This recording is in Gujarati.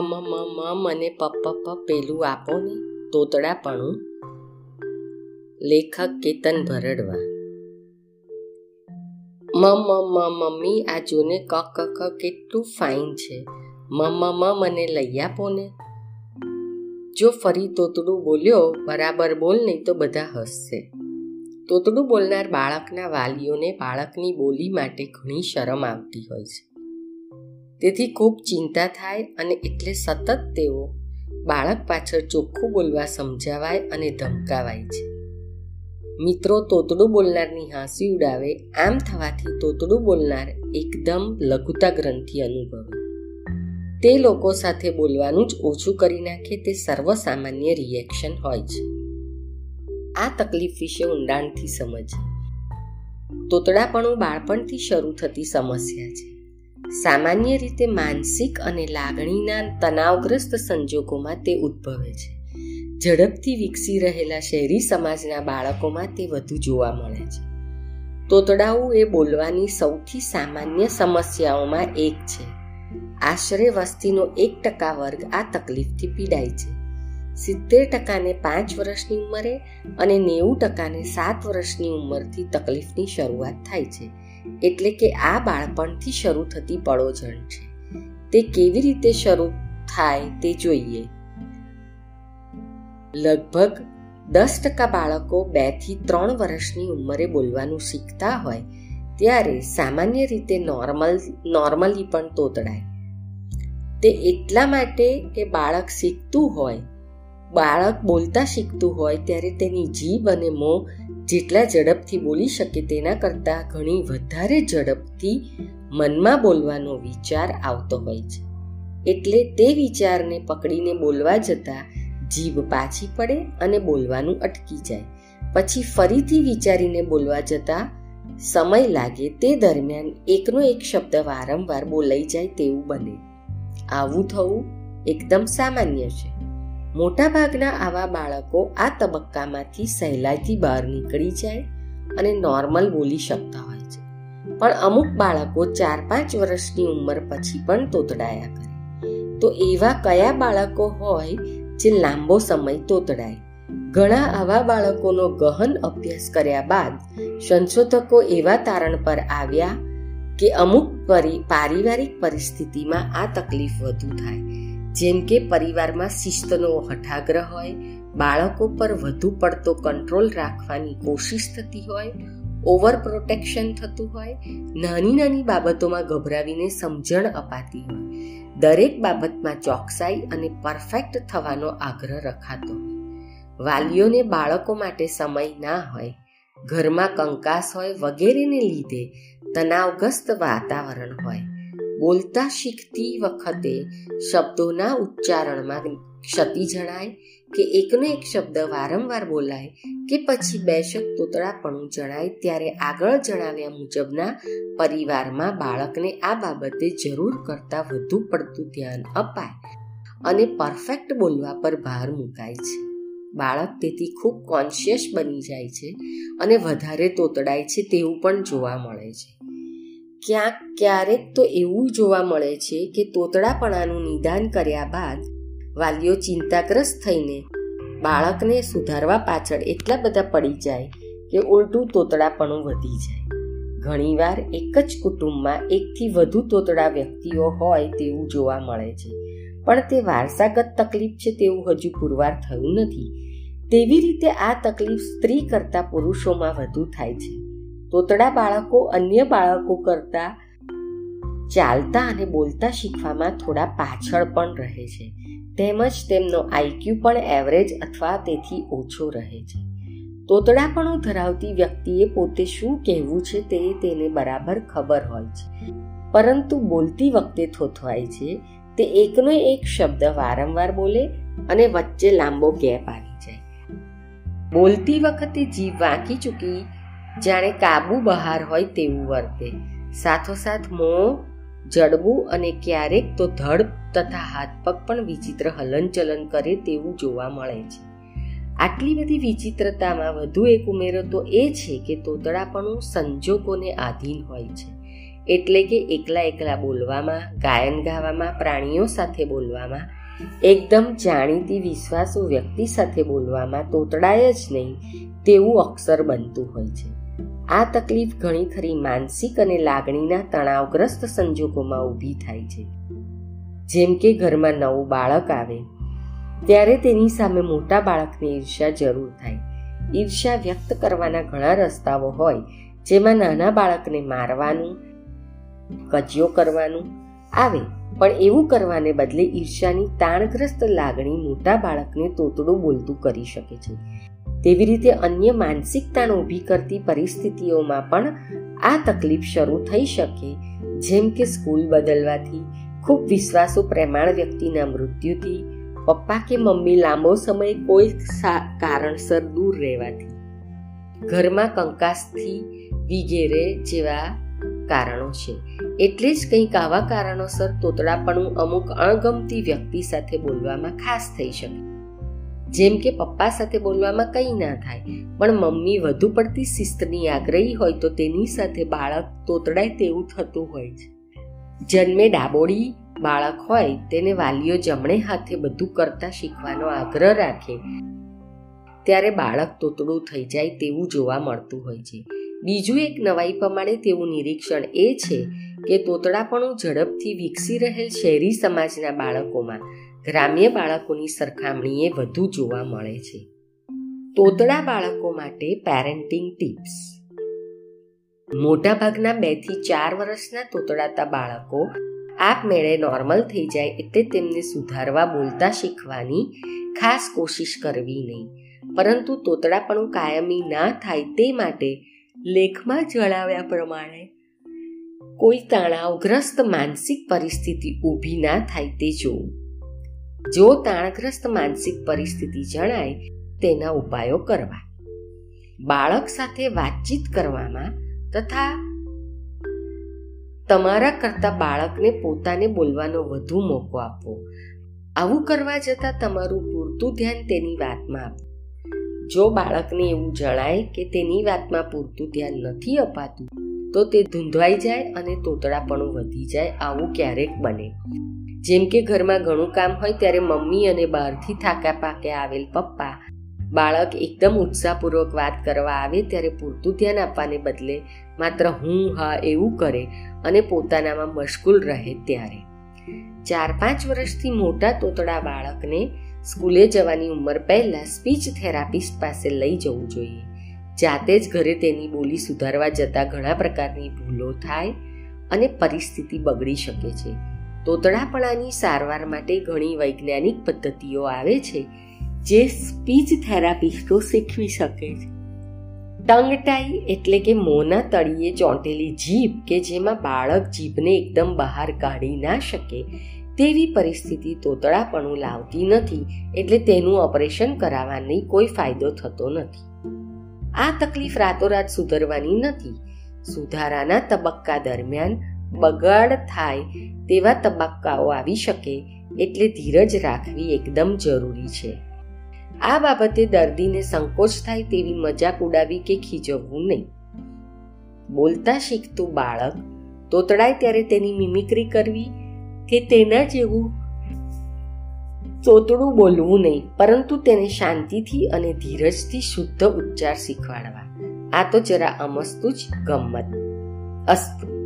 મ મ મ મને પપ્પ પેલું આપો ને તોતડાપણું લેખક કેતન ભરડવા. મ મ મ મમ્મી આ જોને ક ક ક કેટલું ફાઇન છે. મ મ મ મને લઈ આપો ને. જો ફરી તોતડું બોલ્યો, બરાબર બોલ નહીં તો બધા હસશે. તોતડું બોલનાર બાળકના વાલીઓને બાળકની બોલી માટે ઘણી શરમ આવતી હોય છે. તેથી ખૂબ ચિંતા થાય અને એટલે સતત તેઓ બાળક પાછળ ચોખ્ખું બોલવા સમજાવાય અને ધમકાવાય છે. મિત્રો, તોતડું બોલનારની હાંસી ઉડાવે, આમ થવાથી તોતડું બોલનાર એકદમ લઘુતા ગ્રંથિ અનુભવે. તે લોકો સાથે બોલવાનું જ ઓછું કરી નાખે તે સર્વસામાન્ય રિએક્શન હોય છે. આ તકલીફ વિશે ઊંડાણથી સમજ. તોતડાપણું બાળપણથી શરૂ થતી સમસ્યા છે. સામાન્ય રીતે માનસિક અને લાગણીના તણાવગ્રસ્ત સંજોગોમાં તે ઉદ્ભવે છે. ઝડપથી વિકસી રહેલા શહેરી સમાજના બાળકોમાં તે વધુ જોવા મળે છે. તોતડાવું એ બોલવાની સૌથી સામાન્ય સમસ્યાઓમાં એક છે. આશરે વસ્તીનો એક ટકા વર્ગ આ તકલીફથી પીડાય છે. સિત્તેર ટકાને પાંચ વર્ષની ઉંમરે અને નેવું ટકાને સાત વર્ષની ઉંમરથી તકલીફની શરૂઆત થાય છે. એટલે કે આ બાળપણથી શરૂ થતી પડોજણ છે. તે કેવી રીતે શરૂ થાય તે જોઈએ. લગભગ દસ ટકા બાળકો બેથી ત્રણ વર્ષની ઉંમરે બોલવાનું શીખતા હોય, ત્યારે સામાન્ય રીતે નોર્મલ, નોર્મલી પણ તોતડાય. તે એટલા માટે કે બાળક શીખતું હોય બાળક બોલતા શીખતું હોય ત્યારે તેની જીભ અને મોં જેટલા ઝડપથી બોલી શકે તેના કરતાં ઘણી વધારે ઝડપથી મનમાં બોલવાનો વિચાર આવતો હોય છે. એટલે તે વિચારને પકડીને બોલવા જતાં જીભ પાછી પડે અને બોલવાનું અટકી જાય. પછી ફરીથી વિચારીને બોલવા જતાં સમય લાગે તે દરમિયાન એકનો એક શબ્દ વારંવાર બોલાઈ જાય તેવું બને. આવું થવું એકદમ સામાન્ય છે. મોટાભાગના આવા બાળકો આ તબક્કામાંથી સહેલાઈથી બહાર નીકળી જાય અને નોર્મલ બોલી શકતા હોય છે. પણ અમુક બાળકો ચાર પાંચ વર્ષની ઉંમર પછી પણ તોતડાયા કરે. તો એવા કયા બાળકો હોય જે લાંબો સમય તોતડાય? ઘણા આવા બાળકોનો ગહન અભ્યાસ કર્યા બાદ સંશોધકો એવા તારણ પર આવ્યા કે અમુક પરિ, પારિવારિક પરિસ્થિતિમાં આ તકલીફ વધુ થાય. જેમ કે પરિવારમાં શિસ્તનો હઠાગ્રહ હોય, બાળકો પર વધુ પડતો કંટ્રોલ રાખવાની કોશિશ થતી હોય ઓવર પ્રોટેક્શન થતું હોય, નાની નાની બાબતોમાં ગભરાવીને સમજણ અપાતી હોય. દરેક બાબતમાં ચોકસાઈ અને પરફેક્ટ થવાનો આગ્રહ રખાતો વાલીઓને બાળકો માટે સમય ના હોય, ઘરમાં કંકાસ હોય વગેરેને લીધે તણાવગ્રસ્ત વાતાવરણ હોય. બોલતા શીખતી વખતે શબ્દોના ઉચ્ચારણમાં ક્ષતિ જણાય કે એકનો એક શબ્દ વારંવાર બોલાય કે પછી બેશક તોતળાપણું જણાય ત્યારે આગળ જણાવ્યા મુજબના પરિવારમાં બાળકને આ બાબતે જરૂર કરતાં વધુ પડતું ધ્યાન અપાય અને પરફેક્ટ બોલવા પર ભાર મુકાય છે. બાળક તેથી ખૂબ કોન્શિયસ બની જાય છે અને વધારે તોતડાય છે તેવું પણ જોવા મળે છે. ક્યાંક ક્યારેક તો એવું જોવા મળે છે કે તોતડાપણાનું નિદાન કર્યા બાદ વાલીઓ ચિંતાગ્રસ્ત થઈને બાળકને સુધારવા પાછળ એટલા બધા પડી જાય કે ઉલટું તોતડાપણું વધી જાય. ઘણીવાર એક જ કુટુંબમાં એકથી વધુ તોતડા વ્યક્તિઓ હોય તેવું જોવા મળે છે. પણ તે વારસાગત તકલીફ છે તેવું હજુ પુરવાર થયું નથી. તેવી રીતે આ તકલીફ સ્ત્રી કરતા પુરુષોમાં વધુ થાય છે. તોતડા બાળકો અન્ય બાળકો કરતા ચાલતા અને બોલતા શીખવામાં થોડા પાછળ પણ રહે છે. તેમજ તેમનો આઈક્યુ પણ એવરેજ અથવા તેથી ઓછો રહે છે. તોતડાપણું ધરાવતી વ્યક્તિએ પોતે શું કહેવું છે તે તેને બરાબર ખબર હોય છે. પરંતુ બોલતી વખતે થોથવાય છે, તે એકનો એક શબ્દ વારંવાર બોલે અને વચ્ચે લાંબો ગેપ આવી જાય. બોલતી વખતે જીભ વાંકી ચૂકી જાણે કાબુ બહાર હોય તેવું વર્તે. સાથોસાથ મોં, જડબું અને ક્યારેક તો ધડ તથા હાથ પગ પણ વિચિત્ર હલનચલન કરે તેવું જોવા મળે છે. આટલી બધી વિચિત્રતામાં વધુ એક ઉમેરો તો એ છે કે તોતડાપણું સંજોગોને આધીન હોય છે. એટલે કે એકલા એકલા બોલવામાં, ગાયન ગાવામાં, પ્રાણીઓ સાથે બોલવામાં, એકદમ જાણીતી વિશ્વાસુ વ્યક્તિ સાથે બોલવામાં તોતડાય જ નહીં તેવું અક્ષર બનતું હોય છે. આ તકલીફ ઘણી ખરી માનસિક અને લાગણીના તણાવગ્રસ્ત સંજોગોમાં ઊભી થાય છે. જેમ કે ઘરમાં નવું બાળક આવે, ત્યારે તેની સામે મોટા બાળકને ઈર્ષ્યા જરૂર થાય. ઈર્ષ્યા વ્યક્ત કરવાના ઘણા રસ્તાઓ હોય, જેમાં નાના બાળકને મારવાનું, કજિયો કરવાનું આવે. પણ એવું કરવાને બદલે ઈર્ષ્યાની તાણગ્રસ્ત લાગણી મોટા બાળકને તોતડું બોલતું કરી શકે છે. તેવી રીતે અન્ય માનસિક ઊભી કરતી પરિસ્થિતિઓમાં પણ આ તકલીફ શરૂ થઈ શકે. જેમ કે સ્કૂલ બદલવાથી ખૂબ વિશ્વાસુ પ્રેમાળ વ્યક્તિના મૃત્યુથી, પપ્પા કે મમ્મી લાંબો સમય કોઈ કારણસર દૂર રહેવાથી. ઘરમાં કંકાસથી વગેરે જેવા કારણો છે. એટલે જ કંઈક આવા કારણોસર તોતડાપણું અમુક અણગમતી વ્યક્તિ સાથે બોલવામાં ખાસ થઈ શકે. જેમ કે પપ્પા સાથે બોલવામાં કંઈ ના થાય, પણ મમ્મી વધુ પડતી શિસ્તની આગ્રહી હોય તો તેની સાથે બાળક તોતડાય તેવું થતું હોય છે. જન્મે ડાબોડી બાળક હોય, તેને વાલીઓ જમણે હાથે બધું કરતા શીખવાનો આગ્રહ રાખે. ત્યારે બાળક તોતડું થઈ જાય તેવું જોવા મળતું હોય છે. બીજું એક નવાઈ પ્રમાણે તેવું નિરીક્ષણ એ છે કે તોતડાપણું ઝડપથી વિકસી રહેલ શહેરી સમાજના બાળકોમાં ગ્રામ્ય બાળકોની સરખામણીએ વધુ જોવા મળે છે. તોતડા બાળકો માટે પેરેન્ટિંગ ટિપ્સ મોટાભાગના બેથી ચાર વર્ષના તોતડાતા બાળકો આપમેળે નોર્મલ થઈ જાય એટલે તેમને સુધારવા બોલતા શીખવાની ખાસ કોશિશ કરવી નહીં. પરંતુ તોતડાપણું કાયમી ના થાય તે માટે લેખમાં જણાવ્યા પ્રમાણે, કોઈ તણાવગ્રસ્ત માનસિક પરિસ્થિતિ ઊભી ના થાય તે જોવું. જો તાણગ્રસ્ત માનસિક પરિસ્થિતિ જણાય, તેના ઉપાયો કરવા. બાળક સાથે વાતચીત કરવામાં તથા તમારા કરતા બાળકને પોતાને બોલવાનો વધુ મોકો આપવો. આવું કરવા જતાં તમારું પૂરતું ધ્યાન તેની વાતમાં આપવું જો બાળકને એવું જણાય કે તેની વાતમાં પૂરતું ધ્યાન નથી અપાતું, તો તે ધૂંધવાઈ જાય અને તોતડાપણું વધી જાય, આવું ક્યારેક બને. જેમ કે ઘરમાં ઘણું કામ હોય ત્યારે મમ્મી અને બહારથી થાકા પાકે આવેલ પપ્પા બાળક એકદમ ઉત્સાહપૂર્વક વાત કરવા આવે ત્યારે પૂરતું ધ્યાન આપવાને બદલે માત્ર હું, હા, એવું કરે અને પોતાનામાં મશગુલ રહે ત્યારે. ચાર પાંચ વર્ષથી મોટા તોતડા બાળકને સ્કૂલે જવાની ઉંમર પહેલાં સ્પીચ થેરાપિસ્ટ પાસે લઈ જવું જોઈએ. જાતે જ ઘરે તેની બોલી સુધારવા જતાં ઘણા પ્રકારની ભૂલો થાય અને પરિસ્થિતિ બગડી શકે છે. તોતડાપણાની સારવાર માટે ઘણી વૈજ્ઞાનિક પદ્ધતિઓ આવે છે, જે સ્પીચ થેરાપિસ્ટો શીખવી શકે છે. ટંગટાઈ એટલે કે મોંના તળિયે ચોંટેલી જીભ કે જેમાં બાળક જીભને એકદમ બહાર કાઢી ના શકે, તેવી પરિસ્થિતિ તોતડાપણું લાવતી નથી, એટલે તેનું ઓપરેશન કરાવવાની કોઈ ફાયદો થતો નથી. આ તકલીફ રાતોરાત સુધરવાની નથી. સુધારાના તબક્કા દરમિયાન બગાડ થાય તેવા તબક્કાઓ આવી શકે એટલે ધીરજ રાખવી એકદમ જરૂરી છે. આ બાબતે દર્દીને સંકોચ થાય તેવી મજાક ઉડાવી કે ખીજવવું નહીં. બોલતા શીખતું બાળક તોતડાય ત્યારે તેની મિમિક્રી કરવી કે તેના જેવું તોતડું બોલવું નહીં, પરંતુ તેને શાંતિથી અને ધીરજથી શુદ્ધ ઉચ્ચાર શીખવાડવા. આ તો જરા અમસ્તું જ ગમત. અસ્તુ.